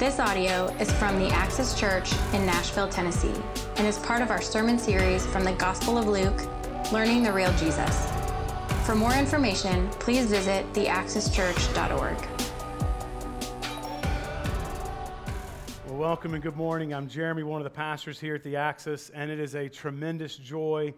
This audio is from the Axis Church in Nashville, Tennessee, and is part of our sermon series from the Gospel of Luke, Learning the Real Jesus. For more information, please visit theaxischurch.org. Well, welcome and good morning. I'm Jeremy, one of the pastors here at the Axis, and it is a tremendous joy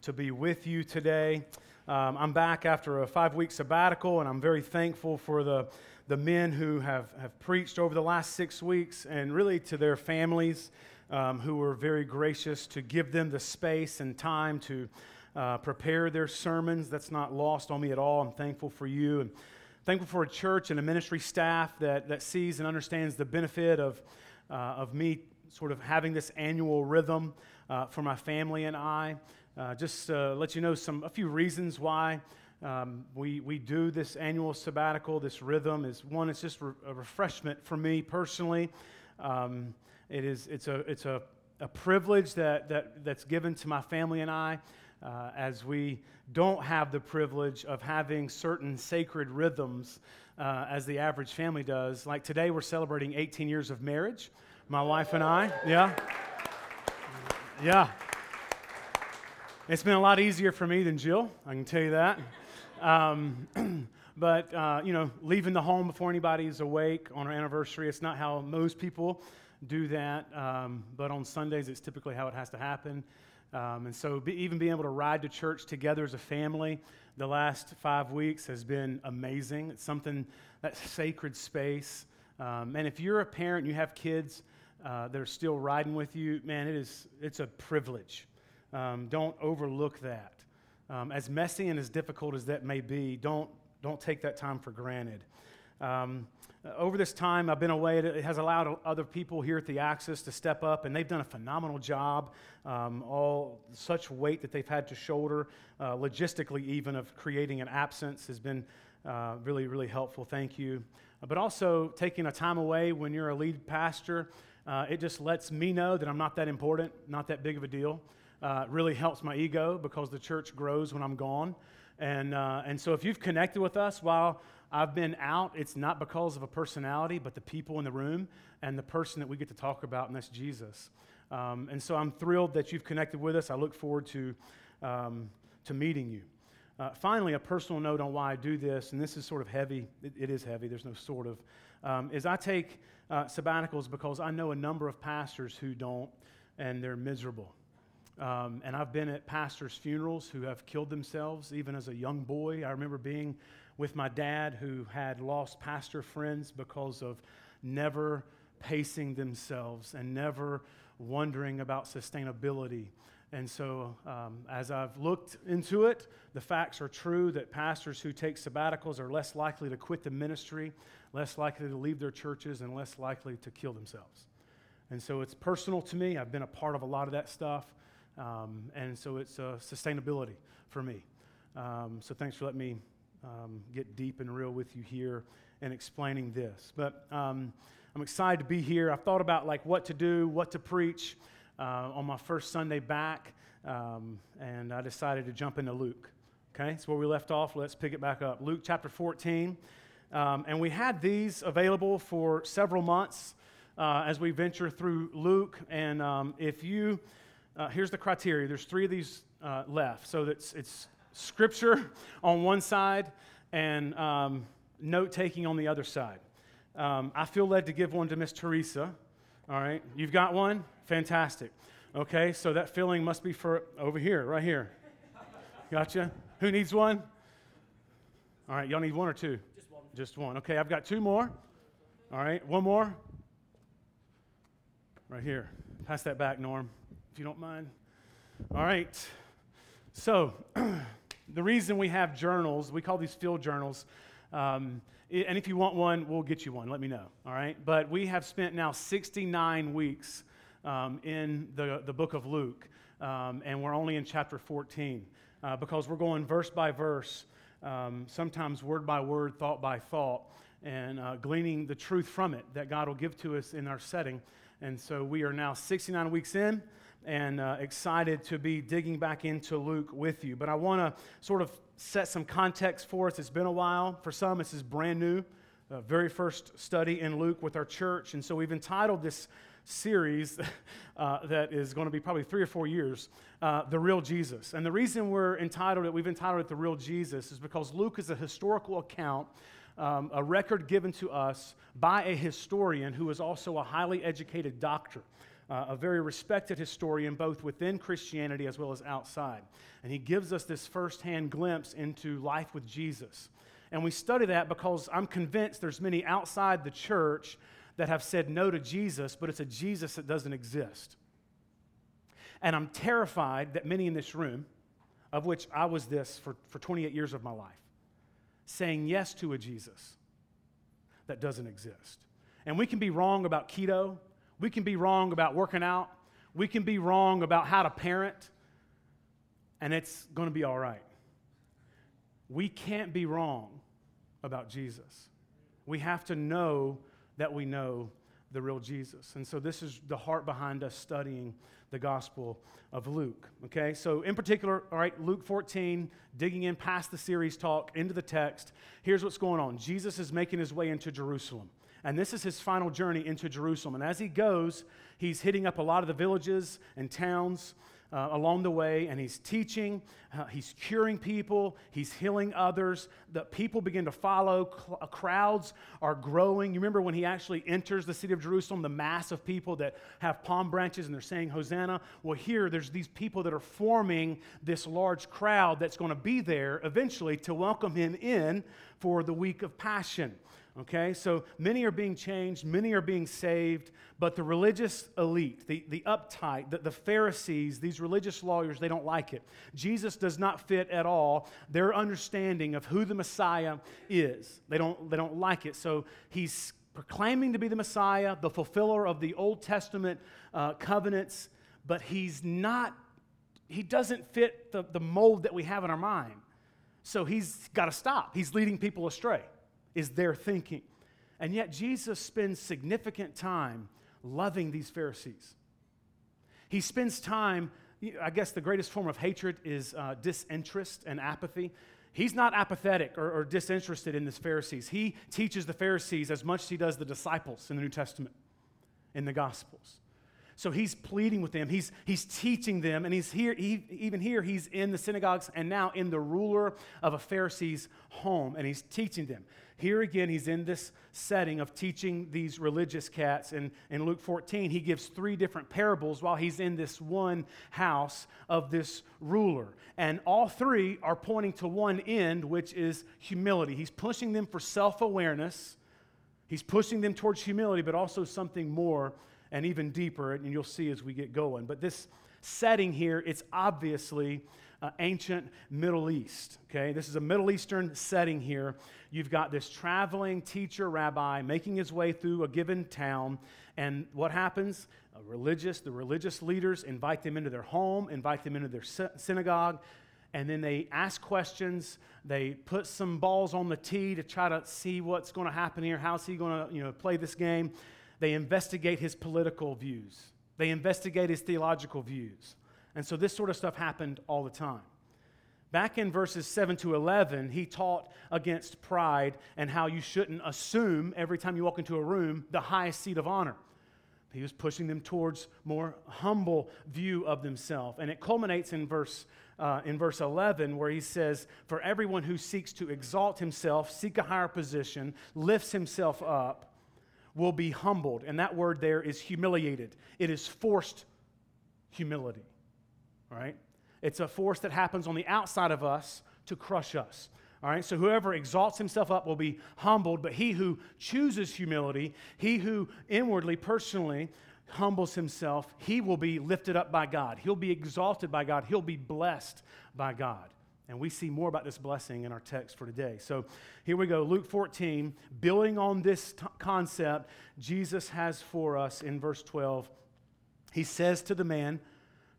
to be with you today. Um, I'm back after a five week sabbatical, and I'm very thankful for the the men who have, have preached over the last six weeks, and really to their families um, who were very gracious to give them the space and time to uh, prepare their sermons. That's not lost on me at all. I'm thankful for you and thankful for a church and a ministry staff that, that sees and understands the benefit of, uh, of me sort of having this annual rhythm uh, for my family and I. Uh, just let you know some a few reasons why um, we, we do this annual sabbatical, this rhythm is one, it's just re- a refreshment for me personally. Um, it is, it's a, it's a, a privilege that, that, that's given to my family and I uh, as we don't have the privilege of having certain sacred rhythms uh, as the average family does. Like today, we're celebrating 18 years of marriage, my wife and I. Yeah. Yeah. It's been a lot easier for me than Jill, I can tell you that. Um, but, uh, you know, leaving the home before anybody is awake on our anniversary, it's not how most people do that. Um, but on Sundays, it's typically how it has to happen. Um, and so, be, even being able to ride to church together as a family the last five weeks has been amazing. It's something, that sacred space. Um, and if you're a parent you have kids uh, that are still riding with you, man, it is, it's a privilege. Um, don't overlook that. Um, as messy and as difficult as that may be, don't, don't take that time for granted. Um, over this time I've been away, it has allowed other people here at the Axis to step up, and they've done a phenomenal job. Um, all such weight that they've had to shoulder, uh, logistically, even of creating an absence, has been uh, really, really helpful. Thank you. But also, taking a time away when you're a lead pastor, uh, it just lets me know that I'm not that important, not that big of a deal uh, really helps my ego because the church grows when I'm gone. And, uh, and so if you've connected with us while I've been out, it's not because of a personality, but the people in the room and the person that we get to talk about, and that's Jesus. Um, and so I'm thrilled that you've connected with us. I look forward to, um, to meeting you. Uh, finally, a personal note on why I do this, and this is sort of heavy. it, it is heavy, there's no sort of. Um, is I take uh, sabbaticals because I know a number of pastors who don't, and they're miserable. Um, and I've been at pastors' funerals who have killed themselves, even as a young boy. I remember being with my dad who had lost pastor friends because of never pacing themselves and never wondering about sustainability. And so, um, as I've looked into it, the facts are true that pastors who take sabbaticals are less likely to quit the ministry, less likely to leave their churches, and less likely to kill themselves. And so, it's personal to me. I've been a part of a lot of that stuff. Um, and so it's uh, sustainability for me. Um, so thanks for letting me um, get deep and real with you here and explaining this. But um, I'm excited to be here. I've thought about like what to do, what to preach uh, on my first Sunday back, um, and I decided to jump into Luke. Okay, so where we left off, let's pick it back up. Luke chapter 14. Um, and we had these available for several months uh, as we venture through Luke. And if you uh, here's the criteria there's three of these uh, left. So it's, it's scripture on one side and um, note taking on the other side. Um, I feel led to give one to Miss Teresa. All right, you've got one? Fantastic. Okay, so that filling must be for over here, right here. Gotcha. Who needs one? All right, y'all need one or two? Just one. Just one. Okay, I've got two more. All right, one more. Right here. Pass that back, Norm if you don't mind. All right. So, the reason we have journals, we call these field journals, um, and if you want one, we'll get you one. Let me know. All right. But we have spent now 69 weeks um, in the, the book of Luke, um, and we're only in chapter 14 uh, because we're going verse by verse, um, sometimes word by word, thought by thought, and uh, gleaning the truth from it that God will give to us in our setting. And so we are now 69 weeks in and uh, excited to be digging back into Luke with you. But I want to sort of set some context for us. It's been a while. For some, this is brand new uh, very first study in Luke with our church. And so we've entitled this series uh, that is going to be probably three or four years, uh, The Real Jesus. And the reason we're entitled it, we've entitled it The Real Jesus, is because Luke is a historical account, um, a record given to us by a historian who is also a highly educated doctor. Uh, a very respected historian both within Christianity as well as outside. And he gives us this firsthand glimpse into life with Jesus. And we study that because I'm convinced there's many outside the church that have said no to Jesus, but it's a Jesus that doesn't exist. And I'm terrified that many in this room, of which I was this for, for 28 years of my life, saying yes to a Jesus that doesn't exist. And we can be wrong about keto, we can be wrong about working out, we can be wrong about how to parent, and it's going to be all right. We can't be wrong about Jesus. We have to know that we know the real Jesus. And so this is the heart behind us studying the Gospel of Luke. Okay, so in particular, all right, Luke 14, digging in past the series talk into the text, here's what's going on Jesus is making his way into Jerusalem. And this is his final journey into Jerusalem. And as he goes, he's hitting up a lot of the villages and towns uh, along the way, and he's teaching, uh, he's curing people, he's healing others. The people begin to follow, Cl- uh, crowds are growing. You remember when he actually enters the city of Jerusalem, the mass of people that have palm branches and they're saying, Hosanna? Well, here, there's these people that are forming this large crowd that's going to be there eventually to welcome him in for the week of Passion. Okay, so many are being changed, many are being saved, but the religious elite, the, the uptight, the, the Pharisees, these religious lawyers, they don't like it. Jesus does not fit at all their understanding of who the Messiah is. They don't, they don't like it. So he's proclaiming to be the Messiah, the fulfiller of the Old Testament uh, covenants, but he's not, he doesn't fit the, the mold that we have in our mind. So he's got to stop. He's leading people astray is their thinking. And yet, Jesus spends significant time loving these Pharisees. He spends time, I guess the greatest form of hatred is uh, disinterest and apathy. He's not apathetic or, or disinterested in the Pharisees. He teaches the Pharisees as much as he does the disciples in the New Testament, in the Gospels. So he's pleading with them. He's, he's teaching them. And he's here, he, even here, he's in the synagogues and now in the ruler of a Pharisee's home. And he's teaching them. Here again, he's in this setting of teaching these religious cats. And in Luke 14, he gives three different parables while he's in this one house of this ruler. And all three are pointing to one end, which is humility. He's pushing them for self awareness, he's pushing them towards humility, but also something more and even deeper, and you'll see as we get going. But this setting here, it's obviously uh, ancient Middle East. Okay, this is a Middle Eastern setting here. You've got this traveling teacher rabbi making his way through a given town, and what happens? A religious, the religious leaders invite them into their home, invite them into their synagogue, and then they ask questions. They put some balls on the tee to try to see what's going to happen here. How's he going to, you know, play this game? They investigate his political views. They investigate his theological views. And so this sort of stuff happened all the time. Back in verses 7 to 11, he taught against pride and how you shouldn't assume every time you walk into a room the highest seat of honor. He was pushing them towards more humble view of themselves. And it culminates in verse, uh, in verse 11 where he says, For everyone who seeks to exalt himself, seek a higher position, lifts himself up, will be humbled. And that word there is humiliated. It is forced humility, right? It's a force that happens on the outside of us to crush us. All right, so whoever exalts himself up will be humbled, but he who chooses humility, he who inwardly, personally humbles himself, he will be lifted up by God. He'll be exalted by God. He'll be blessed by God. And we see more about this blessing in our text for today. So here we go Luke 14, building on this t- concept Jesus has for us in verse 12. He says to the man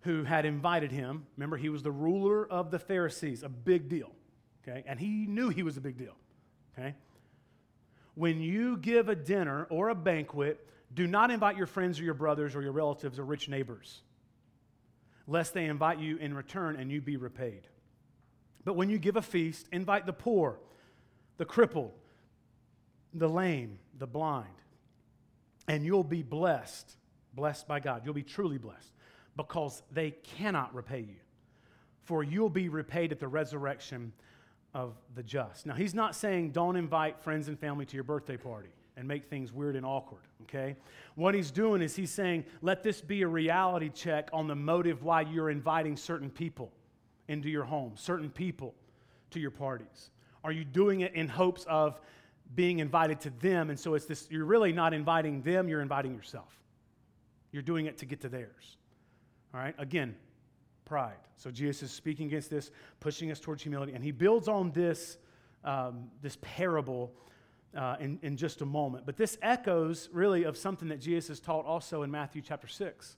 who had invited him, remember, he was the ruler of the Pharisees, a big deal, okay? And he knew he was a big deal, okay? When you give a dinner or a banquet, do not invite your friends or your brothers or your relatives or rich neighbors, lest they invite you in return and you be repaid. But when you give a feast, invite the poor, the crippled, the lame, the blind, and you'll be blessed, blessed by God. You'll be truly blessed because they cannot repay you. For you'll be repaid at the resurrection of the just. Now, he's not saying don't invite friends and family to your birthday party and make things weird and awkward, okay? What he's doing is he's saying, let this be a reality check on the motive why you're inviting certain people into your home, certain people to your parties. Are you doing it in hopes of being invited to them? And so it's this, you're really not inviting them, you're inviting yourself. You're doing it to get to theirs. All right? Again, pride. So Jesus is speaking against this, pushing us towards humility, and he builds on this, um, this parable uh, in, in just a moment. But this echoes really of something that Jesus taught also in Matthew chapter 6.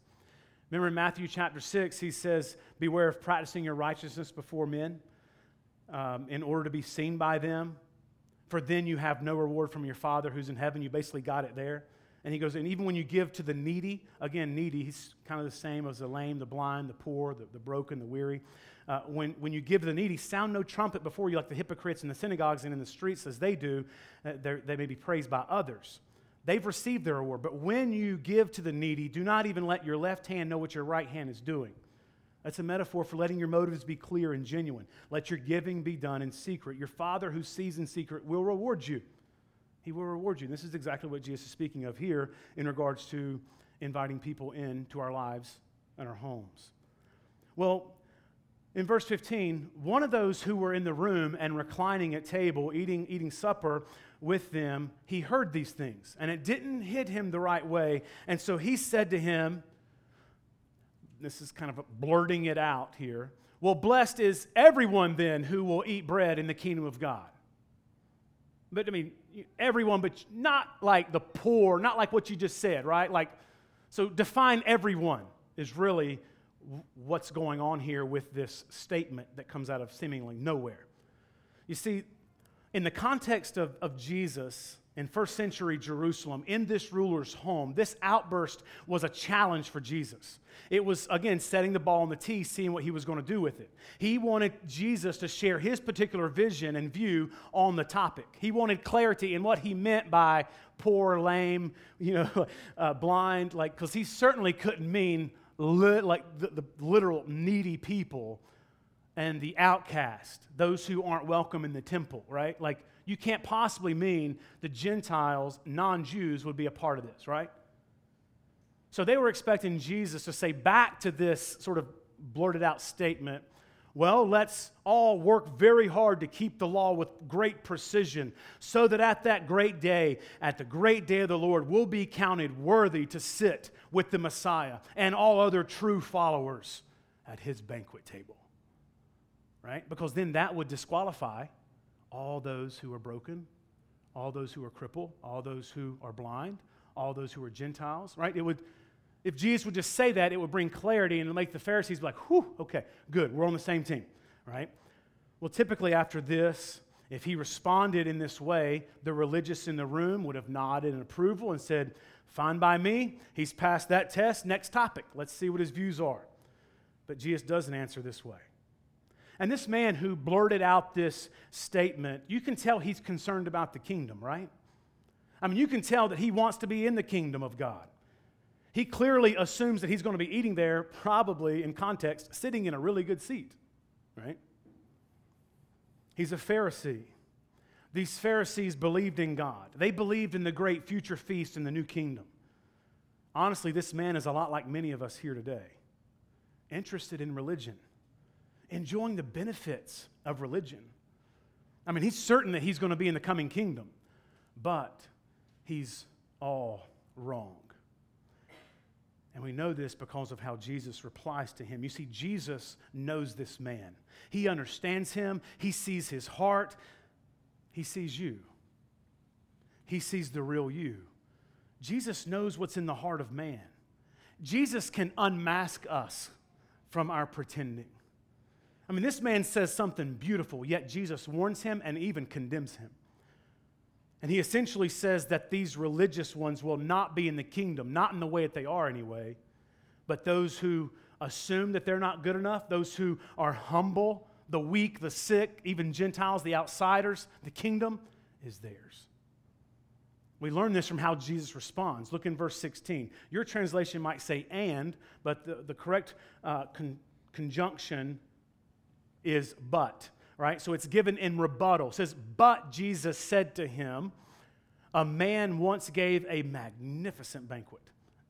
Remember in Matthew chapter 6, he says, Beware of practicing your righteousness before men um, in order to be seen by them, for then you have no reward from your Father who's in heaven. You basically got it there. And he goes, and even when you give to the needy, again, needy, he's kind of the same as the lame, the blind, the poor, the, the broken, the weary. Uh, when, when you give to the needy, sound no trumpet before you like the hypocrites in the synagogues and in the streets as they do. Uh, they may be praised by others. They've received their reward. But when you give to the needy, do not even let your left hand know what your right hand is doing. That's a metaphor for letting your motives be clear and genuine. Let your giving be done in secret. Your Father who sees in secret will reward you. He will reward you. And this is exactly what Jesus is speaking of here in regards to inviting people into our lives and our homes. Well, in verse 15, one of those who were in the room and reclining at table, eating, eating supper with them, he heard these things, and it didn't hit him the right way. And so he said to him, This is kind of blurting it out here. Well, blessed is everyone then who will eat bread in the kingdom of God. But I mean, everyone, but not like the poor, not like what you just said, right? Like, so define everyone is really what's going on here with this statement that comes out of seemingly nowhere. You see, in the context of, of Jesus in first century Jerusalem, in this ruler's home, this outburst was a challenge for Jesus. It was, again, setting the ball on the tee, seeing what he was going to do with it. He wanted Jesus to share his particular vision and view on the topic. He wanted clarity in what he meant by poor, lame, you know, uh, blind, like, because he certainly couldn't mean li- like the, the literal needy people and the outcast, those who aren't welcome in the temple, right? Like, you can't possibly mean the Gentiles, non Jews, would be a part of this, right? So they were expecting Jesus to say back to this sort of blurted out statement, well, let's all work very hard to keep the law with great precision, so that at that great day, at the great day of the Lord, we'll be counted worthy to sit with the Messiah and all other true followers at his banquet table. Right? Because then that would disqualify all those who are broken, all those who are crippled, all those who are blind, all those who are Gentiles, right? It would if Jesus would just say that, it would bring clarity and make the Pharisees be like, whew, okay, good, we're on the same team, right? Well, typically after this, if he responded in this way, the religious in the room would have nodded in approval and said, Fine by me. He's passed that test. Next topic. Let's see what his views are. But Jesus doesn't answer this way. And this man who blurted out this statement, you can tell he's concerned about the kingdom, right? I mean, you can tell that he wants to be in the kingdom of God. He clearly assumes that he's going to be eating there, probably in context, sitting in a really good seat, right? He's a Pharisee. These Pharisees believed in God, they believed in the great future feast in the new kingdom. Honestly, this man is a lot like many of us here today interested in religion, enjoying the benefits of religion. I mean, he's certain that he's going to be in the coming kingdom, but he's all wrong. And we know this because of how Jesus replies to him. You see, Jesus knows this man. He understands him, he sees his heart, he sees you. He sees the real you. Jesus knows what's in the heart of man. Jesus can unmask us from our pretending. I mean, this man says something beautiful, yet Jesus warns him and even condemns him. And he essentially says that these religious ones will not be in the kingdom, not in the way that they are anyway, but those who assume that they're not good enough, those who are humble, the weak, the sick, even Gentiles, the outsiders, the kingdom is theirs. We learn this from how Jesus responds. Look in verse 16. Your translation might say and, but the, the correct uh, con- conjunction is but, right? So it's given in rebuttal. It says, But Jesus said to him, A man once gave a magnificent banquet.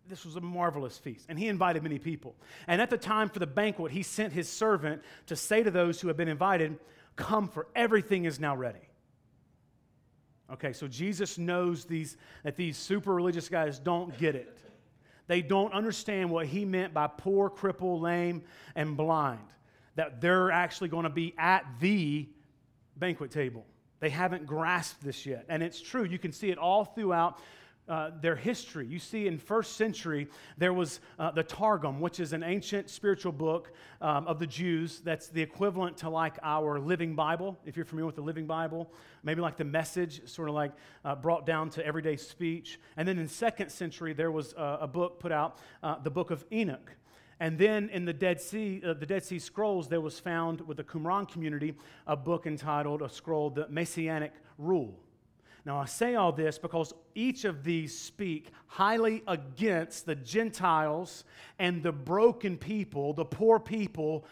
This was a marvelous feast, and he invited many people. And at the time for the banquet, he sent his servant to say to those who had been invited, Come, for everything is now ready. Okay, so Jesus knows these, that these super religious guys don't get it. They don't understand what he meant by poor, crippled, lame, and blind. That they're actually going to be at the banquet table. They haven't grasped this yet. And it's true. You can see it all throughout uh, their history. You see, in first century, there was uh, the Targum, which is an ancient spiritual book um, of the Jews. That's the equivalent to like our Living Bible, if you're familiar with the Living Bible. Maybe like the message, sort of like uh, brought down to everyday speech. And then in second century, there was a book put out, uh, the Book of Enoch. And then in the Dead Sea, uh, the Dead Sea Scrolls, there was found with the Qumran community a book entitled, a scroll, the Messianic Rule. Now, I say all this because each of these speak highly against the Gentiles and the broken people, the poor people,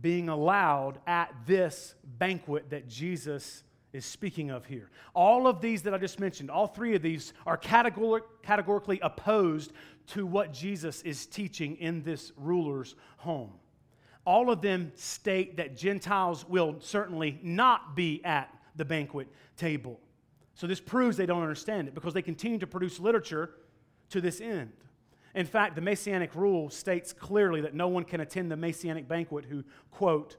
being allowed at this banquet that Jesus is speaking of here. All of these that I just mentioned, all three of these are categor- categorically opposed to what Jesus is teaching in this ruler's home. All of them state that Gentiles will certainly not be at the banquet table. So this proves they don't understand it because they continue to produce literature to this end. In fact, the Messianic rule states clearly that no one can attend the Messianic banquet who, quote,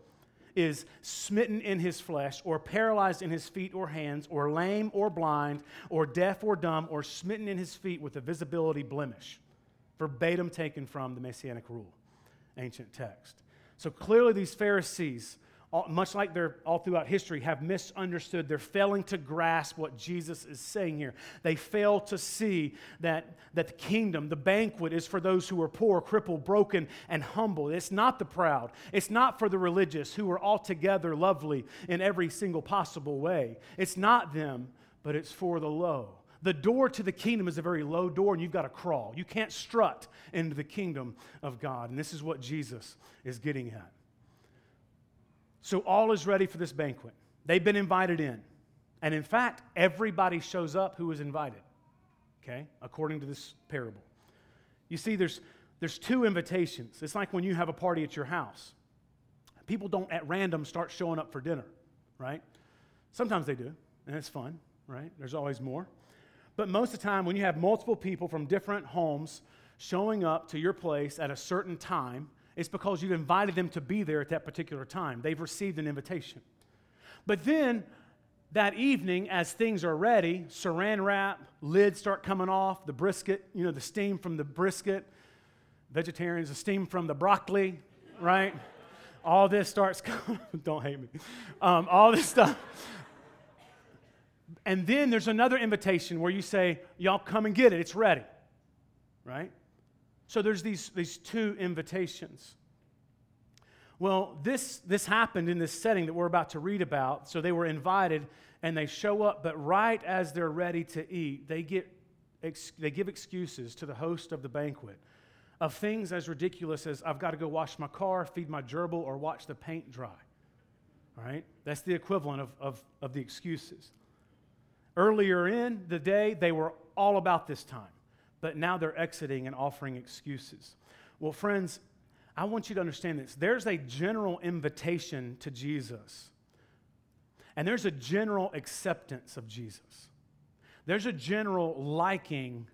is smitten in his flesh, or paralyzed in his feet or hands, or lame or blind, or deaf or dumb, or smitten in his feet with a visibility blemish. Verbatim taken from the Messianic rule, ancient text. So clearly, these Pharisees much like they're all throughout history, have misunderstood. They're failing to grasp what Jesus is saying here. They fail to see that, that the kingdom, the banquet, is for those who are poor, crippled, broken, and humble. It's not the proud. It's not for the religious who are altogether lovely in every single possible way. It's not them, but it's for the low. The door to the kingdom is a very low door, and you've got to crawl. You can't strut into the kingdom of God. And this is what Jesus is getting at. So all is ready for this banquet. They've been invited in. And in fact, everybody shows up who was invited, okay, according to this parable. You see, there's, there's two invitations. It's like when you have a party at your house. People don't at random start showing up for dinner, right? Sometimes they do, and it's fun, right? There's always more. But most of the time, when you have multiple people from different homes showing up to your place at a certain time, it's because you've invited them to be there at that particular time. They've received an invitation. But then that evening, as things are ready, saran wrap, lids start coming off, the brisket, you know, the steam from the brisket, vegetarians, the steam from the broccoli, right? all this starts coming. Don't hate me. Um, all this stuff. And then there's another invitation where you say, Y'all come and get it, it's ready, right? So there's these, these two invitations. Well, this, this happened in this setting that we're about to read about. So they were invited and they show up, but right as they're ready to eat, they, get, they give excuses to the host of the banquet of things as ridiculous as I've got to go wash my car, feed my gerbil, or watch the paint dry. All right? That's the equivalent of, of, of the excuses. Earlier in the day, they were all about this time but now they're exiting and offering excuses. Well, friends, I want you to understand this. There's a general invitation to Jesus, and there's a general acceptance of Jesus. There's a general liking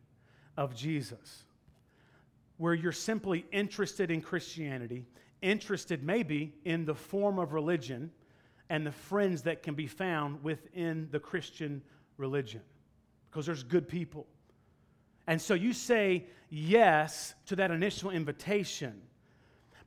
of Jesus where you're simply interested in Christianity, interested maybe in the form of religion and the friends that can be found within the Christian religion because there's good people. And so you say yes to that initial invitation,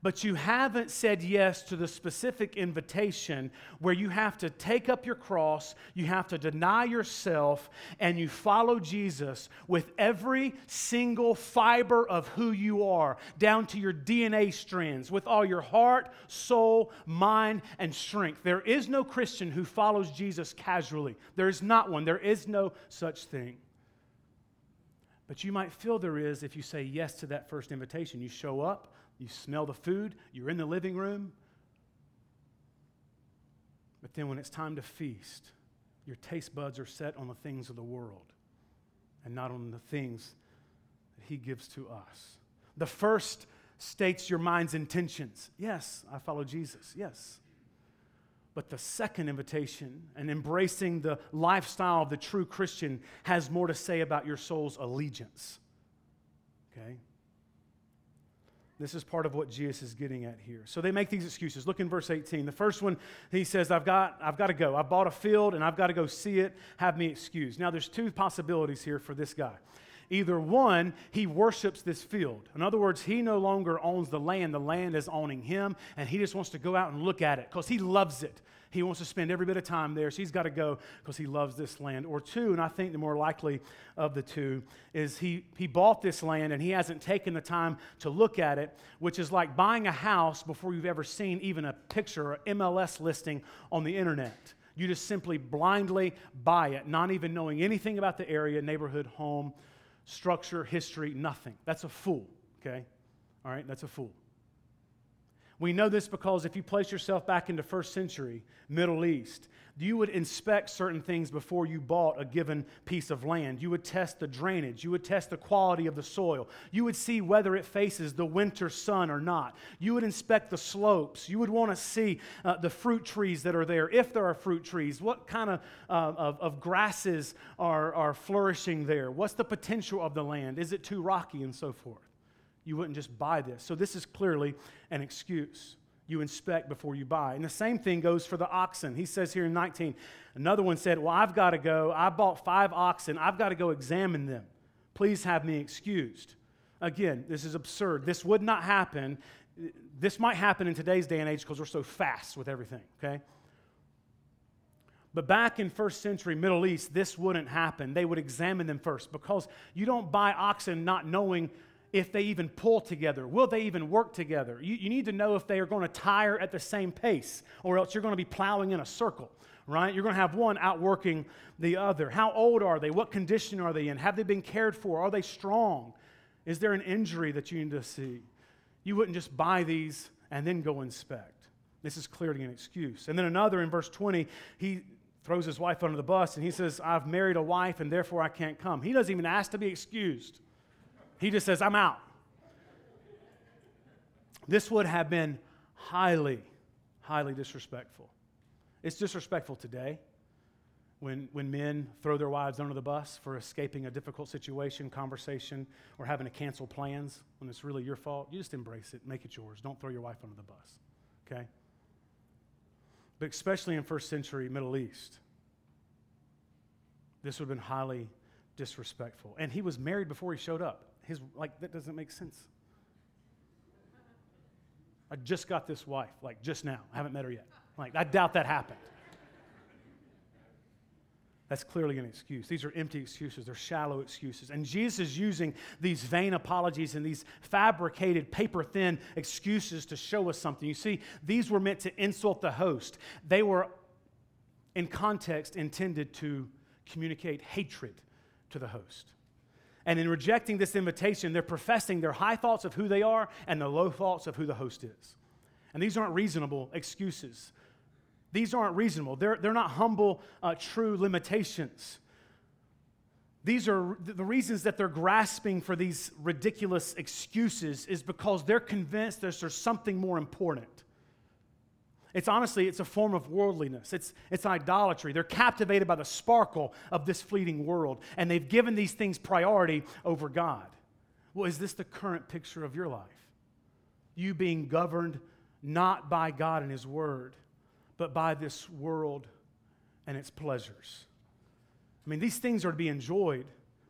but you haven't said yes to the specific invitation where you have to take up your cross, you have to deny yourself, and you follow Jesus with every single fiber of who you are, down to your DNA strands, with all your heart, soul, mind, and strength. There is no Christian who follows Jesus casually. There is not one. There is no such thing. But you might feel there is if you say yes to that first invitation. You show up, you smell the food, you're in the living room. But then when it's time to feast, your taste buds are set on the things of the world and not on the things that He gives to us. The first states your mind's intentions. Yes, I follow Jesus. Yes. But the second invitation and embracing the lifestyle of the true Christian has more to say about your soul's allegiance. Okay? This is part of what Jesus is getting at here. So they make these excuses. Look in verse 18. The first one, he says, I've got, I've got to go. I bought a field and I've got to go see it. Have me excused. Now, there's two possibilities here for this guy. Either one, he worships this field. In other words, he no longer owns the land, the land is owning him, and he just wants to go out and look at it because he loves it. He wants to spend every bit of time there, so he's got to go because he loves this land. Or two, and I think the more likely of the two, is he, he bought this land and he hasn't taken the time to look at it, which is like buying a house before you've ever seen even a picture or MLS listing on the internet. You just simply blindly buy it, not even knowing anything about the area, neighborhood, home, structure, history, nothing. That's a fool, okay? All right, that's a fool. We know this because if you place yourself back into first century Middle East, you would inspect certain things before you bought a given piece of land. You would test the drainage. You would test the quality of the soil. You would see whether it faces the winter sun or not. You would inspect the slopes. You would want to see uh, the fruit trees that are there, if there are fruit trees. What kind of, uh, of, of grasses are, are flourishing there? What's the potential of the land? Is it too rocky and so forth? You wouldn't just buy this. So, this is clearly an excuse you inspect before you buy. And the same thing goes for the oxen. He says here in 19, another one said, Well, I've got to go. I bought five oxen. I've got to go examine them. Please have me excused. Again, this is absurd. This would not happen. This might happen in today's day and age because we're so fast with everything, okay? But back in first century Middle East, this wouldn't happen. They would examine them first because you don't buy oxen not knowing if they even pull together. Will they even work together? You, you need to know if they are going to tire at the same pace, or else you're going to be plowing in a circle, right? You're going to have one outworking the other. How old are they? What condition are they in? Have they been cared for? Are they strong? Is there an injury that you need to see? You wouldn't just buy these and then go inspect. This is clearly an excuse. And then another in verse 20, he throws his wife under the bus and he says, I've married a wife and therefore I can't come. He doesn't even ask to be excused. He just says, I'm out. This would have been highly, highly disrespectful. It's disrespectful today when, when men throw their wives under the bus for escaping a difficult situation, conversation, or having to cancel plans when it's really your fault. You just embrace it, make it yours. Don't throw your wife under the bus, okay? But especially in first century Middle East, this would have been highly disrespectful. And he was married before he showed up. His, like, that doesn't make sense. I just got this wife, like, just now. I haven't met her yet. Like, I doubt that happened. That's clearly an excuse. These are empty excuses. They're shallow excuses. And Jesus is using these vain apologies and these fabricated, paper thin excuses to show us something. You see, these were meant to insult the host, they were, in context, intended to communicate hatred to the host. And in rejecting this invitation, they're professing their high thoughts of who they are and the low thoughts of who the host is. And these aren't reasonable excuses. These aren't reasonable. They're, they're not humble, uh, true limitations. These are the reasons that they're grasping for these ridiculous excuses is because they're convinced there's, there's something more important. It's honestly, it's a form of worldliness. It's, it's idolatry. They're captivated by the sparkle of this fleeting world, and they've given these things priority over God. Well, is this the current picture of your life? You being governed not by God and His Word, but by this world and its pleasures. I mean, these things are to be enjoyed,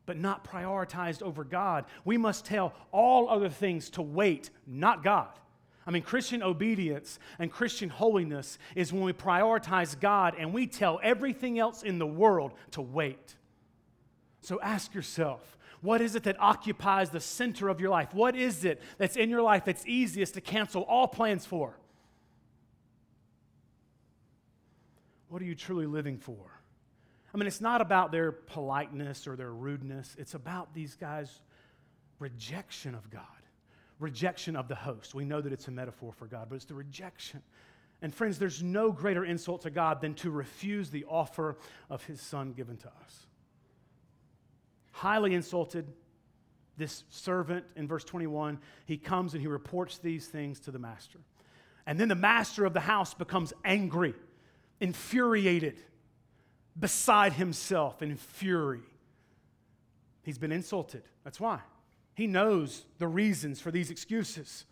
but not prioritized over God. We must tell all other things to wait, not God. I mean, Christian obedience and Christian holiness is when we prioritize God and we tell everything else in the world to wait. So ask yourself, what is it that occupies the center of your life? What is it that's in your life that's easiest to cancel all plans for? What are you truly living for? I mean, it's not about their politeness or their rudeness, it's about these guys' rejection of God, rejection of the host. We know that it's a metaphor for God, but it's the rejection. And friends, there's no greater insult to God than to refuse the offer of his son given to us. Highly insulted, this servant in verse 21, he comes and he reports these things to the master. And then the master of the house becomes angry, infuriated, beside himself in fury. He's been insulted. That's why. He knows the reasons for these excuses.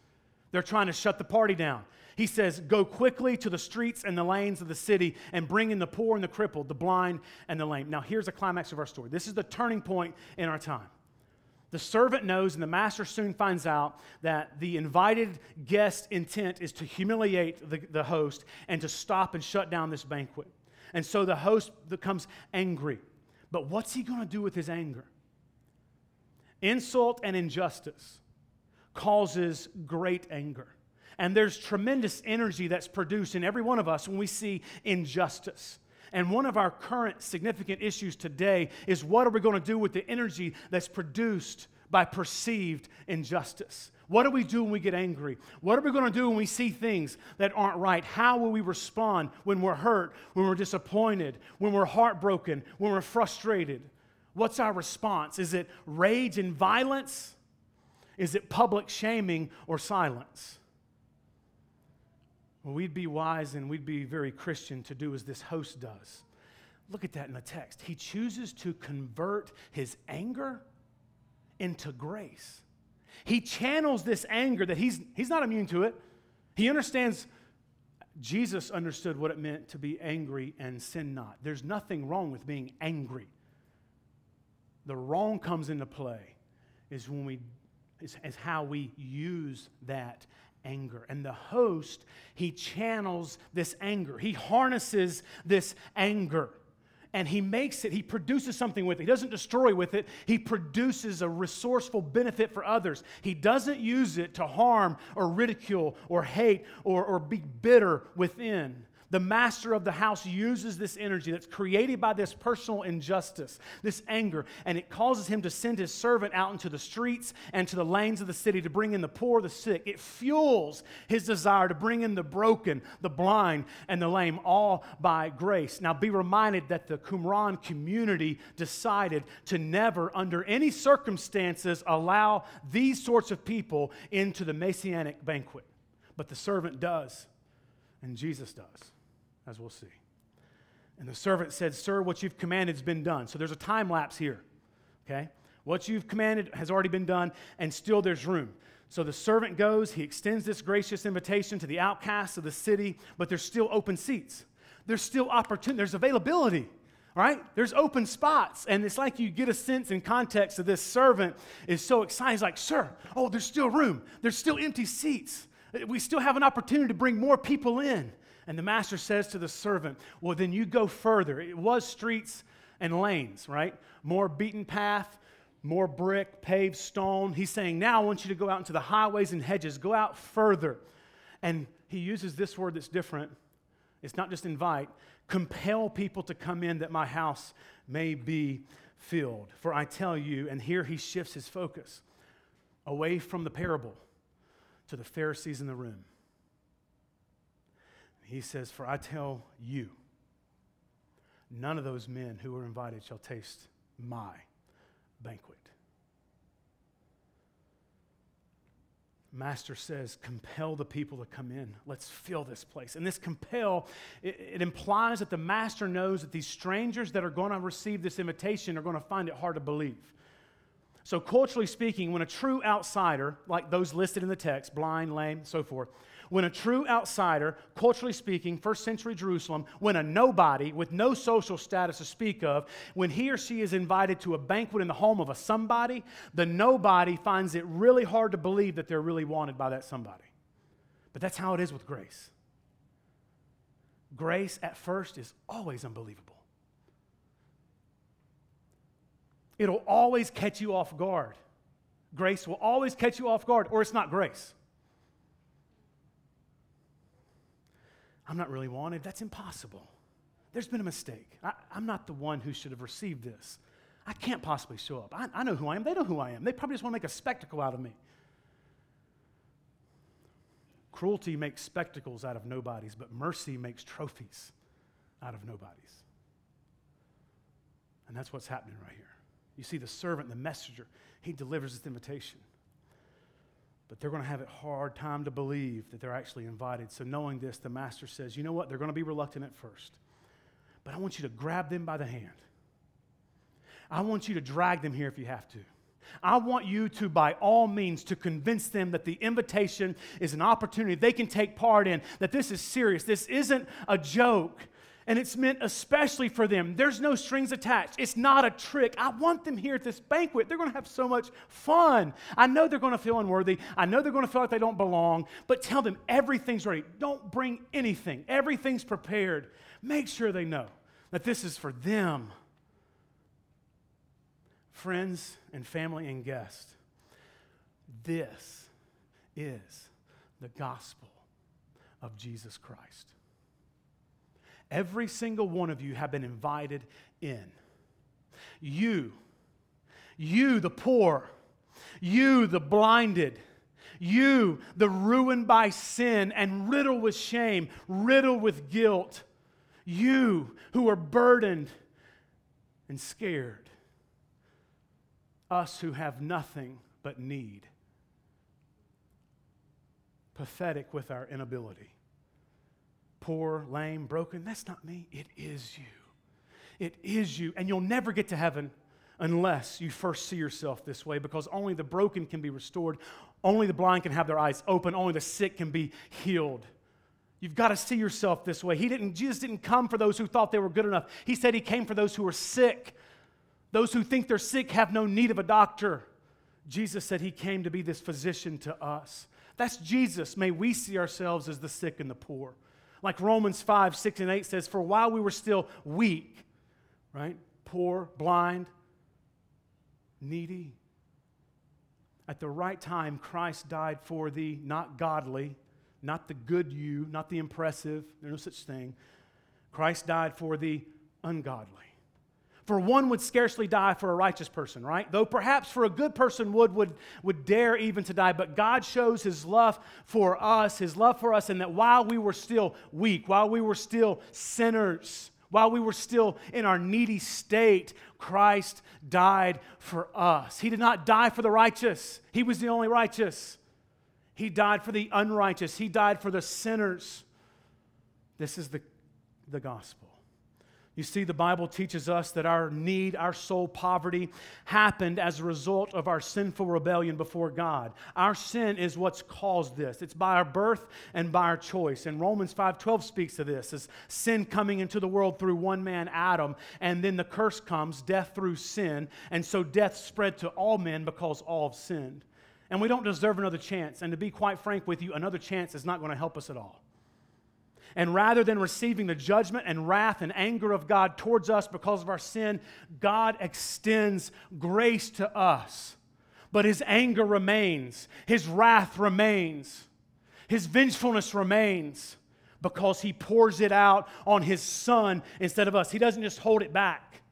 They're trying to shut the party down. He says, Go quickly to the streets and the lanes of the city and bring in the poor and the crippled, the blind and the lame. Now, here's the climax of our story. This is the turning point in our time. The servant knows, and the master soon finds out that the invited guest intent is to humiliate the, the host and to stop and shut down this banquet. And so the host becomes angry. But what's he going to do with his anger? Insult and injustice causes great anger. And there's tremendous energy that's produced in every one of us when we see injustice. And one of our current significant issues today is what are we going to do with the energy that's produced by perceived injustice? What do we do when we get angry? What are we going to do when we see things that aren't right? How will we respond when we're hurt, when we're disappointed, when we're heartbroken, when we're frustrated? What's our response? Is it rage and violence? Is it public shaming or silence? Well, we'd be wise and we'd be very Christian to do as this host does. Look at that in the text. He chooses to convert his anger into grace. He channels this anger that he's, he's not immune to it. He understands, Jesus understood what it meant to be angry and sin not. There's nothing wrong with being angry. The wrong comes into play is when we is, is how we use that anger. And the host, he channels this anger, he harnesses this anger. And he makes it, he produces something with it. He doesn't destroy with it, he produces a resourceful benefit for others. He doesn't use it to harm or ridicule or hate or, or be bitter within. The master of the house uses this energy that's created by this personal injustice, this anger, and it causes him to send his servant out into the streets and to the lanes of the city to bring in the poor, the sick. It fuels his desire to bring in the broken, the blind, and the lame, all by grace. Now, be reminded that the Qumran community decided to never, under any circumstances, allow these sorts of people into the messianic banquet. But the servant does, and Jesus does as we'll see. And the servant said, Sir, what you've commanded has been done. So there's a time lapse here, okay? What you've commanded has already been done, and still there's room. So the servant goes, he extends this gracious invitation to the outcasts of the city, but there's still open seats. There's still opportunity, there's availability, right? There's open spots. And it's like you get a sense in context of this servant is so excited. He's like, Sir, oh, there's still room. There's still empty seats. We still have an opportunity to bring more people in. And the master says to the servant, Well, then you go further. It was streets and lanes, right? More beaten path, more brick, paved stone. He's saying, Now I want you to go out into the highways and hedges, go out further. And he uses this word that's different. It's not just invite, compel people to come in that my house may be filled. For I tell you, and here he shifts his focus away from the parable to the Pharisees in the room. He says, For I tell you, none of those men who were invited shall taste my banquet. Master says, compel the people to come in. Let's fill this place. And this compel, it, it, implies that the master knows that these strangers that are going to receive this invitation are going to find it hard to believe. So, culturally speaking, when a true outsider, like those listed in the text, blind, lame, so forth, when a true outsider, culturally speaking, first century Jerusalem, when a nobody with no social status to speak of, when he or she is invited to a banquet in the home of a somebody, the nobody finds it really hard to believe that they're really wanted by that somebody. But that's how it is with grace. Grace at first is always unbelievable. It'll always catch you off guard. Grace will always catch you off guard, or it's not grace. I'm not really wanted. That's impossible. there's been a mistake. I, am not the one who should have received this. I can't possibly show up. I, I know who I am. They know who I am. They probably just want to make a spectacle out of me. Cruelty makes spectacles out of nobodies, but mercy makes trophies out of nobodies. And that's what's happening right here. You see, the servant, the messenger, he delivers this invitation. But they're going to have a hard time to believe that they're actually invited. So, knowing this, the master says, You know what? They're going to be reluctant at first. But I want you to grab them by the hand. I want you to drag them here if you have to. I want you to, by all means, to convince them that the invitation is an opportunity they can take part in, that this is serious. This isn't a joke. And it's meant especially for them. There's no strings attached. It's not a trick. I want them here at this banquet. They're going to have so much fun. I know they're going to feel unworthy. I know they're going to feel like they don't belong, but tell them everything's ready. Don't bring anything, everything's prepared. Make sure they know that this is for them. Friends and family and guests, this is the gospel of Jesus Christ. Every single one of you have been invited in. You, you, the poor, you, the blinded, you, the ruined by sin and riddled with shame, riddled with guilt, you who are burdened and scared, us who have nothing but need, pathetic with our inability poor, lame, broken. That's not me. It is you. It is you. And you'll never get to heaven unless you first see yourself this way because only the broken can be restored, only the blind can have their eyes open, only the sick can be healed. You've got to see yourself this way. He didn't, Jesus didn't come for those who thought they were good enough. He said he came for those who were sick. Those who think they're sick have no need of a doctor. Jesus said he came to be this physician to us. That's Jesus. May we see ourselves as the sick and the poor. Like Romans 5, 6, and 8 says, For while we were still weak, right? Poor, blind, needy, at the right time, Christ died for the not godly, not the good you, not the impressive, there's no such thing. Christ died for the ungodly. For one would scarcely die for a righteous person, right? Though perhaps for a good person would, would, would dare even to die. But God shows his love for us, his love for us, and that while we were still weak, while we were still sinners, while we were still in our needy state, Christ died for us. He did not die for the righteous, He was the only righteous. He died for the unrighteous, He died for the sinners. This is the, the gospel. You see, the Bible teaches us that our need, our soul poverty, happened as a result of our sinful rebellion before God. Our sin is what's caused this. It's by our birth and by our choice. And Romans 5:12 speaks to this as sin coming into the world through one man, Adam, and then the curse comes, death through sin, and so death spread to all men because all have sinned. And we don't deserve another chance. And to be quite frank with you, another chance is not going to help us at all. And rather than receiving the judgment and wrath and anger of God towards us because of our sin, God extends grace to us. But his anger remains, his wrath remains, his vengefulness remains because he pours it out on his son instead of us. He doesn't just hold it back.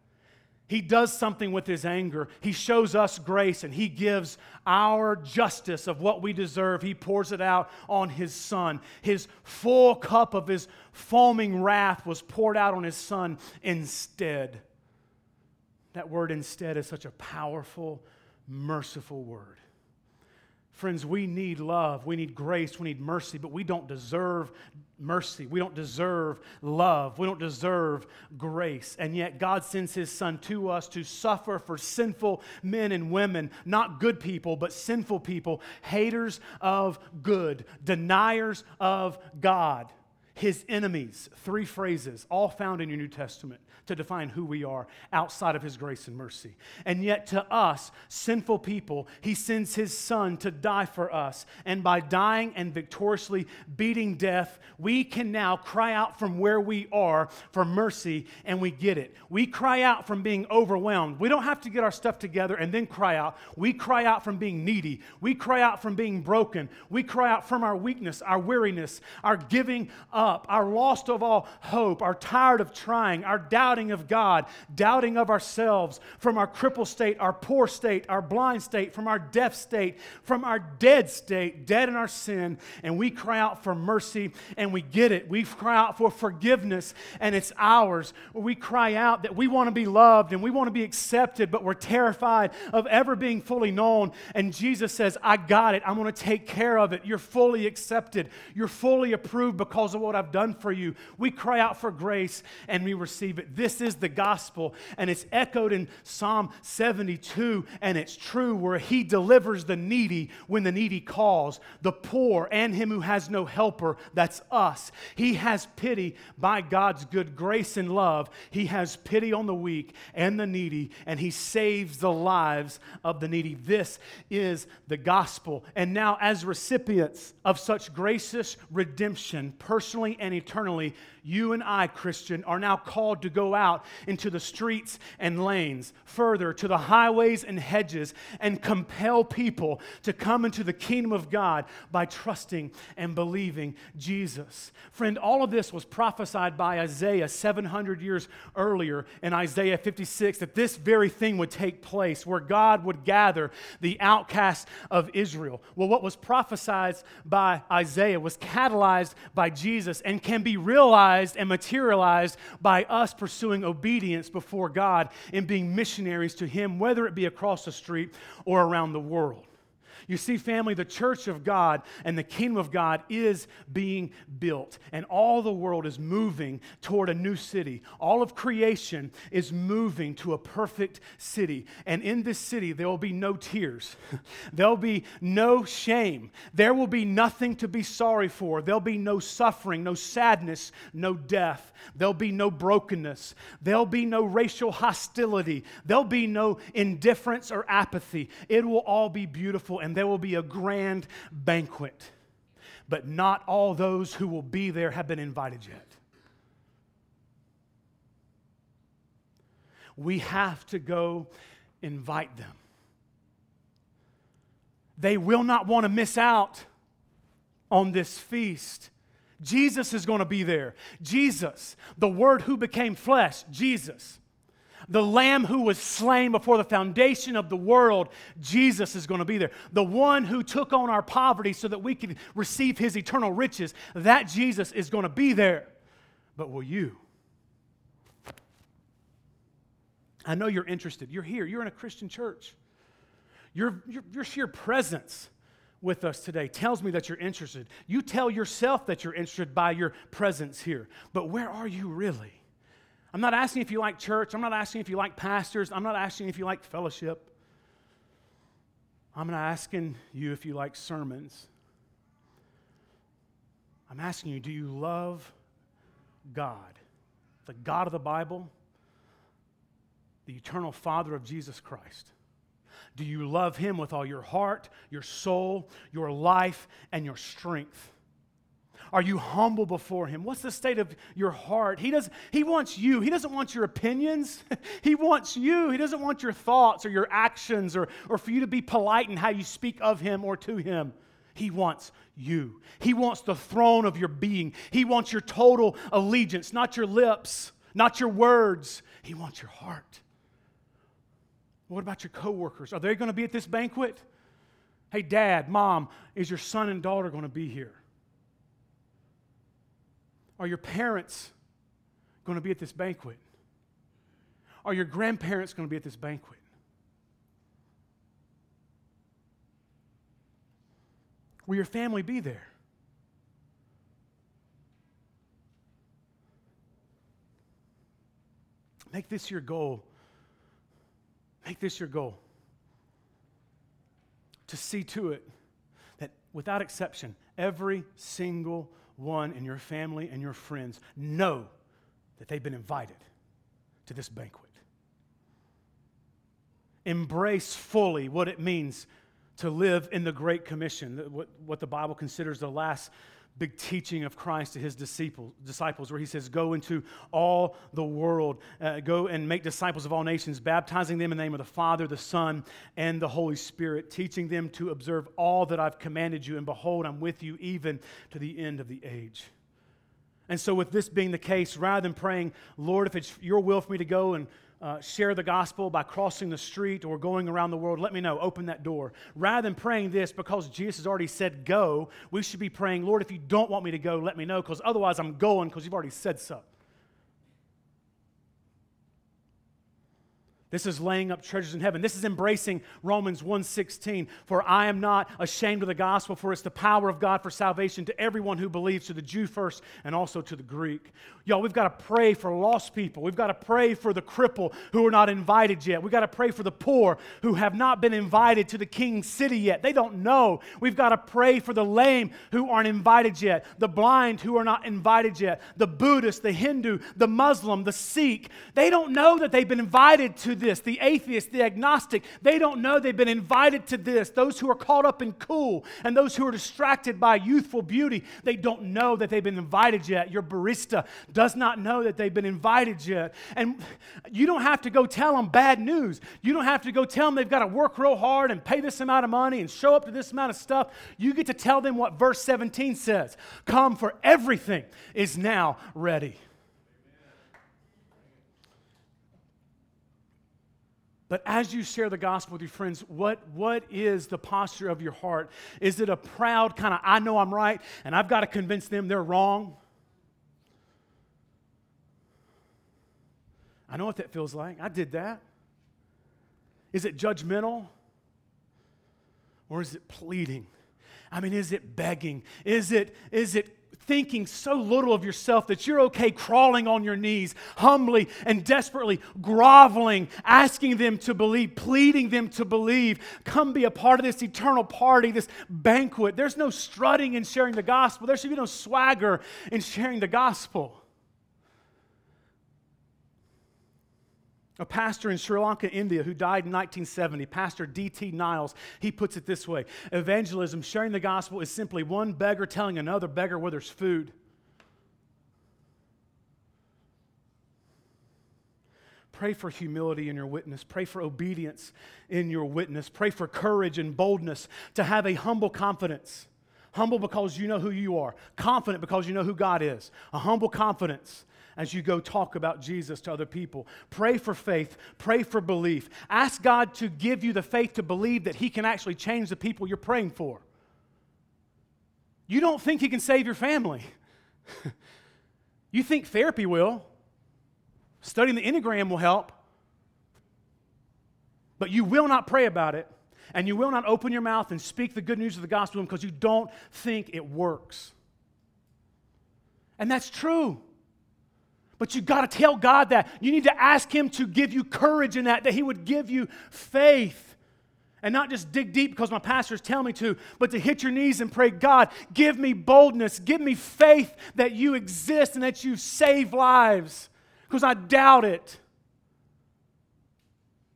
He does something with his anger. He shows us grace and he gives our justice of what we deserve. He pours it out on his son. His full cup of his foaming wrath was poured out on his son instead. That word instead is such a powerful, merciful word. Friends, we need love, we need grace, we need mercy, but we don't deserve mercy. We don't deserve love. We don't deserve grace. And yet, God sends His Son to us to suffer for sinful men and women, not good people, but sinful people, haters of good, deniers of God, His enemies. Three phrases, all found in your New Testament to define who we are outside of His grace and mercy. And yet, to us, sinful people, He sends His Son to die for us. And by dying and victoriously beating death, we can now cry out from where we are for mercy, and we get it. We cry out from being overwhelmed. We don't have to get our stuff together and then cry out. We cry out from being needy. We cry out from being broken. We cry out from our weakness, our weariness, our giving up our lost of all hope, our tired of trying, are doubting of God, doubting of ourselves, from our crippled state, our poor state, our blind state, from our deaf state, from our dead state, dead in our sin, and we cry out for mercy and we get it. We cry out for forgiveness and it's ours. We cry out that we want to be loved and we want to be accepted, but we're terrified of ever being fully known. And Jesus says, I got it. I'm going to take care of it. You're fully accepted. You're fully approved because of what I've done for you. We cry out for grace and we receive it. This is the gospel, and it's echoed in Psalm 72, and it's true where He delivers the needy when the needy calls, the poor and him who has no helper. That's us. He has pity by God's good grace and love. He has pity on the weak and the needy, and He saves the lives of the needy. This is the gospel. And now, as recipients of such gracious redemption, personally and eternally, you and I, Christian, are now called to go out into the streets and lanes, further to the highways and hedges, and compel people to come into the kingdom of God by trusting and believing Jesus. Friend, all of this was prophesied by Isaiah 700 years earlier in Isaiah 56 that this very thing would take place, where God would gather the outcasts of Israel. Well, what was prophesied by Isaiah was catalyzed by Jesus and can be realized realized and materialized by us pursuing obedience before God and being missionaries to Him, whether it be across the street or around the world. You see, family, the church of God and the kingdom of God is being built, and all the world is moving toward a new city. All of creation is moving to a perfect city. And in this city, there will be no tears, there'll be no shame, there will be nothing to be sorry for, there'll be no suffering, no sadness, no death, there'll be no brokenness, there'll be no racial hostility, there'll be no indifference or apathy. It will all be beautiful and there will be a grand banquet. But not all those who will be there have been invited yet. We have to go invite them. They will not want to miss out on this feast. Jesus is going to be there. Jesus, the Word who became flesh, Jesus the Lamb who was slain before the foundation of the world, Jesus is going to be there. The one who took on our poverty so that we could receive his eternal riches, that Jesus is going to be there. But will you? I know you're interested. You're here. You're in a Christian church. Your, your, your sheer presence with us today tells me that you're interested. You tell yourself that you're interested by your presence here. But where are you really? I'm not asking if you like church. I'm not asking if you like pastors. I'm not asking if you like fellowship. I'm not asking you if you like sermons. I'm asking you, do you love God, the God of the Bible, the eternal Father of Jesus Christ? Do you love Him with all your heart, your soul, your life, and your strength? Are you humble before Him? What's the state of your heart? He, does, he wants you. He doesn't want your opinions. he wants you. He doesn't want your thoughts or your actions or, or for you to be polite in how you speak of Him or to Him. He wants you. He wants the throne of your being. He wants your total allegiance, not your lips, not your words. He wants your heart. What about your coworkers? Are they going to be at this banquet? Hey, dad, mom, is your son and daughter going to be here? Are your parents going to be at this banquet? Are your grandparents going to be at this banquet? Will your family be there? Make this your goal. Make this your goal. To see to it that without exception, every single one in your family and your friends know that they've been invited to this banquet. Embrace fully what it means to live in the Great Commission, what, what the Bible considers the last big teaching of Christ to his disciples, where he says, Go into all the world, uh, go and make disciples of all nations, baptizing them in the name of the Father, the Son, and the Holy Spirit, teaching them to observe all that I've commanded you. And behold, I'm with you even to the end of the age. And so, with this being the case, rather than praying, Lord, if it's your will for me to go and uh, share the gospel by crossing the street or going around the world, let me know. Open that door. Rather than praying this because Jesus has already said go, we should be praying, Lord, if you don't want me to go, let me know because otherwise I'm going because you've already said so. This is laying up treasures in heaven. This is embracing Romans 1:16. For I am not ashamed of the gospel, for it's the power of God for salvation to everyone who believes, to the Jew first and also to the Greek. Y'all, we've got to pray for lost people. We've got to pray for the cripple who are not invited yet. We've got to pray for the poor who have not been invited to the king's city yet. They don't know. We've got to pray for the lame who aren't invited yet, the blind who are not invited yet, the Buddhist, the Hindu, the Muslim, the Sikh. They don't know that they've been invited to this. The atheist, the agnostic, they don't know they've been invited to this. Those who are caught up in cool and those who are distracted by youthful beauty, they don't know that they've been invited yet. Your barista does not know that they've been invited yet. And you don't have to go tell them bad news. You don't have to go tell them they've got to work real hard and pay this amount of money and show up to this amount of stuff. You get to tell them what verse 17 says Come, for everything is now ready. But as you share the gospel with your friends, what, what is the posture of your heart? Is it a proud kind of, I know I'm right and I've got to convince them they're wrong? I know what that feels like. I did that. Is it judgmental? Or is it pleading? I mean, is it begging? Is it, is it thinking so little of yourself that you're okay crawling on your knees, humbly and desperately groveling, asking them to believe, pleading them to believe. Come be a part of this eternal party, this banquet. There's no strutting in sharing the gospel, there should be no swagger in sharing the gospel. A pastor in Sri Lanka, India, who died in 1970, Pastor D.T. Niles, he puts it this way Evangelism, sharing the gospel, is simply one beggar telling another beggar where there's food. Pray for humility in your witness. Pray for obedience in your witness. Pray for courage and boldness to have a humble confidence. Humble because you know who you are, confident because you know who God is. A humble confidence as you go talk about Jesus to other people. Pray for faith, pray for belief. Ask God to give you the faith to believe that He can actually change the people you're praying for. You don't think He can save your family. you think therapy will, studying the Enneagram will help, but you will not pray about it. And you will not open your mouth and speak the good news of the gospel because you don't think it works. And that's true. But you got to tell God that. You need to ask Him to give you courage in that, that He would give you faith. And not just dig deep because my pastors tell me to, but to hit your knees and pray, God, give me boldness, give me faith that you exist and that you save lives because I doubt it.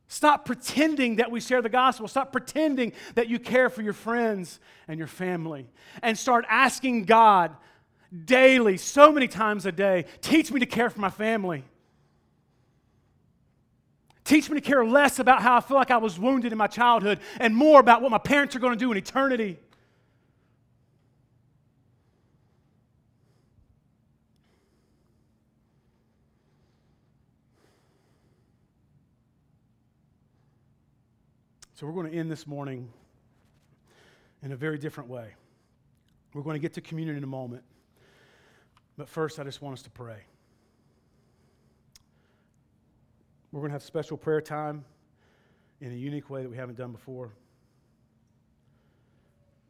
Stop pretending that we share the gospel. Stop pretending that you care for your friends and your family. And start asking God daily, so many times a day. Teach me to care for my family. Teach me to care less about how I feel like I was wounded in my childhood and more about what my parents are going to do in eternity. So, we're going to end this morning in a very different way. We're going to get to communion in a moment. But first, I just want us to pray. We're going to have special prayer time in a unique way that we haven't done before.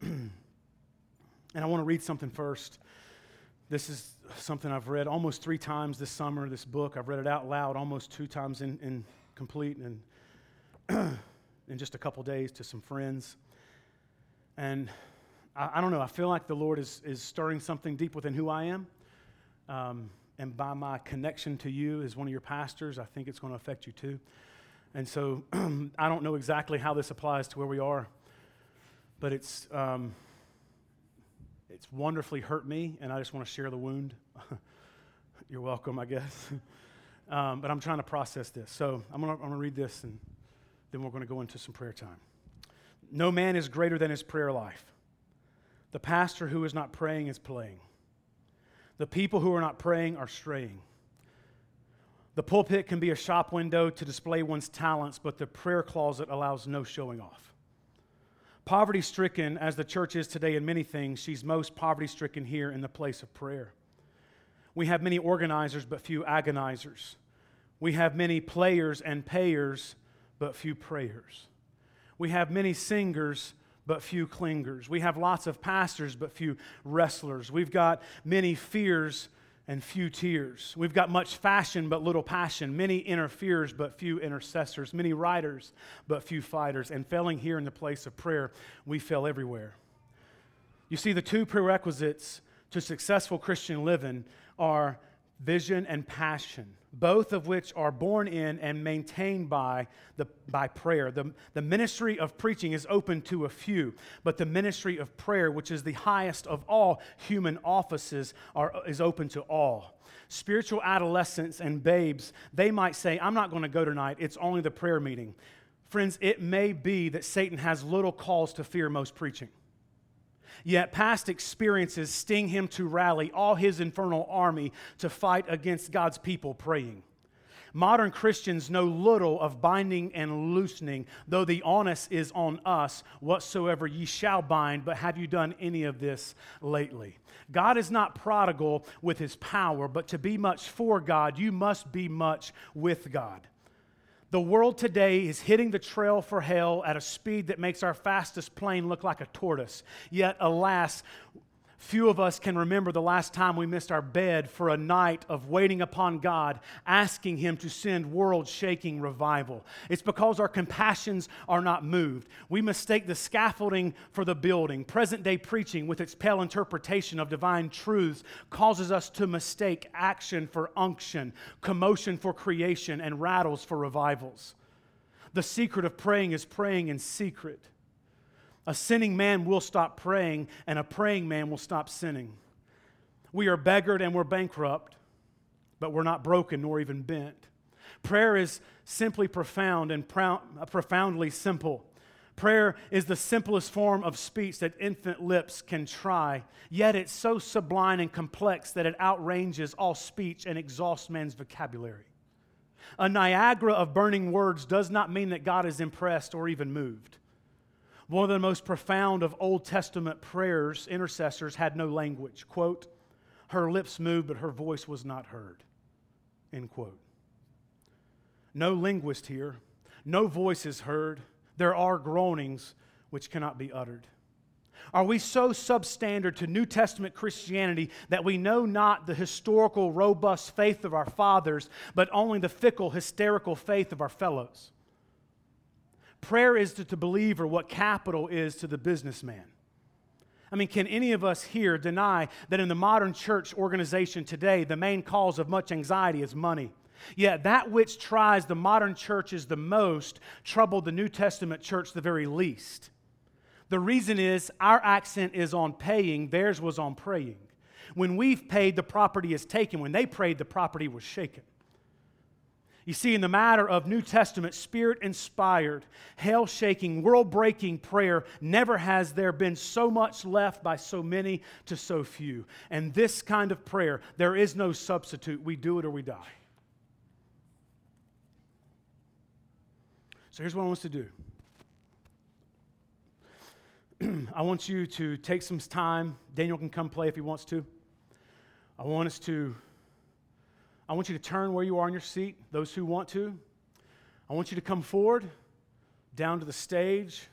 and I want to read something first. This is something I've read almost three times this summer, this book. I've read it out loud almost two times in, in complete and in just a couple days to some friends. And I, I, don't know, I feel like the Lord is, is stirring something deep within who I am. Um, and by my connection to you as one of your pastors, I think it's going to affect you too. And so I don't know exactly how this applies to where we are, but it's, um, it's wonderfully hurt me, and I just want to share the wound. You're welcome, I guess. um, but I'm trying to process this. So I'm going to read this, and then we're going to go into some prayer time. No man is greater than his prayer life. The pastor who is not praying is playing. The people who are not praying are straying. The pulpit can be a shop window to display one's talents, but the prayer closet allows no showing off. Poverty stricken as the church is today in many things, she's most poverty stricken here in the place of prayer. We have many organizers, but few agonizers. We have many players and payers, but few prayers. We have many singers, but few clingers. We have lots of pastors, but few wrestlers. We've got many fears and few tears. We've got much fashion, but little passion. Many interferers, but few intercessors. Many writers, but few fighters. And failing here in the place of prayer, we fail everywhere. You see, the two prerequisites to successful Christian living are vision and passion, both of which are born in and maintained by, the, by prayer. The, the ministry of preaching is open to a few, but the ministry of prayer, which is the highest of all human offices, are, is open to all. Spiritual adolescents and babes, they might say, I'm not going to go tonight, it's only the prayer meeting. Friends, it may be that Satan has little cause to fear most preaching. Yet past experiences sting him to rally all his infernal army to fight against God's people praying. Modern Christians know little of binding and loosening, though the onus is on us whatsoever ye shall bind. But have you done any of this lately? God is not prodigal with his power, but to be much for God, you must be much with God. The world today is hitting the trail for hell at a speed that makes our fastest plane look like a tortoise. Yet, alas, few of us can remember the last time we missed our bed for a night of waiting upon God, asking Him to send world shaking revival. It's because our compassions are not moved. We mistake the scaffolding for the building. Present day preaching, with its pale interpretation of divine truths, causes us to mistake action for unction, commotion for creation, and rattles for revivals. The secret of praying is praying in secret. A sinning man will stop praying, and a praying man will stop sinning. We are beggared and we're bankrupt, but we're not broken nor even bent. Prayer is simply profound and prou- uh, profoundly simple. Prayer is the simplest form of speech that infant lips can try, yet it's so sublime and complex that it outranges all speech and exhausts man's vocabulary. A Niagara of burning words does not mean that God is impressed or even moved. One of the most profound of Old Testament prayers, intercessors had no language. Quote, her lips moved, but her voice was not heard. End quote. No linguist here, no voice is heard. There are groanings which cannot be uttered. Are we so substandard to New Testament Christianity that we know not the historical, robust faith of our fathers, but only the fickle, hysterical faith of our fellows? Prayer is to the believer what capital is to the businessman. I mean, can any of us here deny that in the modern church organization today, the main cause of much anxiety is money? Yet that which tries the modern churches the most troubled the New Testament church the very least. The reason is our accent is on paying, theirs was on praying. When we've paid, the property is taken. When they prayed, the property was shaken. You see, in the matter of New Testament, spirit inspired, hell shaking, world breaking prayer, never has there been so much left by so many to so few. And this kind of prayer, there is no substitute. We do it or we die. So here's what I want us to do I want you to take some time. Daniel can come play if he wants to. I want us to I want you to turn where you are in your seat, those who want to. I want you to come forward down to the stage,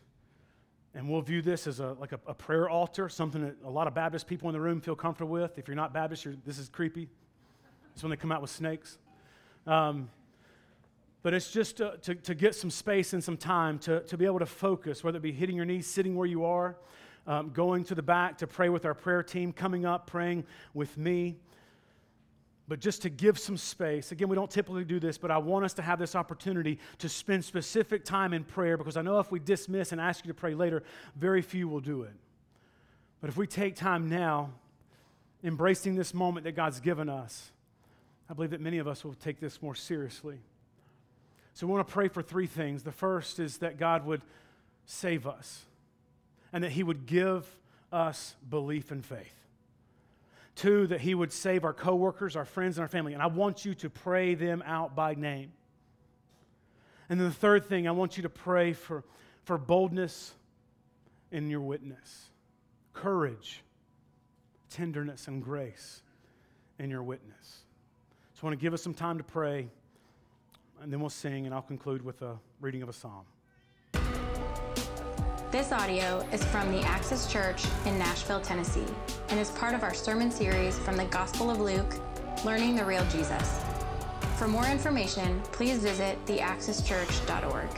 and we'll view this as a, like a, a prayer altar, something that a lot of Baptist people in the room feel comfortable with. If you're not Baptist, you're, this is creepy. It's when they come out with snakes. Um, but it's just to, to, to, get some space and some time to, to be able to focus, whether it be hitting your knees, sitting where you are, um, going to the back to pray with our prayer team, coming up, praying with me. But just to give some space, again, we don't typically do this, but I want us to have this opportunity to spend specific time in prayer because I know if we dismiss and ask you to pray later, very few will do it. But if we take time now, embracing this moment that God's given us, I believe that many of us will take this more seriously. So we want to pray for three things. The first is that God would save us and that He would give us belief and faith. Two, that He would save our coworkers, our friends, and our family. And I want you to pray them out by name. And then the third thing, I want you to pray for, for boldness in your witness, courage, tenderness, and grace in your witness. So I want to give us some time to pray, and then we'll sing, and I'll conclude with a reading of a psalm. This audio is from the Axis Church in Nashville, Tennessee, and is part of our sermon series from the Gospel of Luke, Learning the Real Jesus. For more information, please visit theaxischurch.org.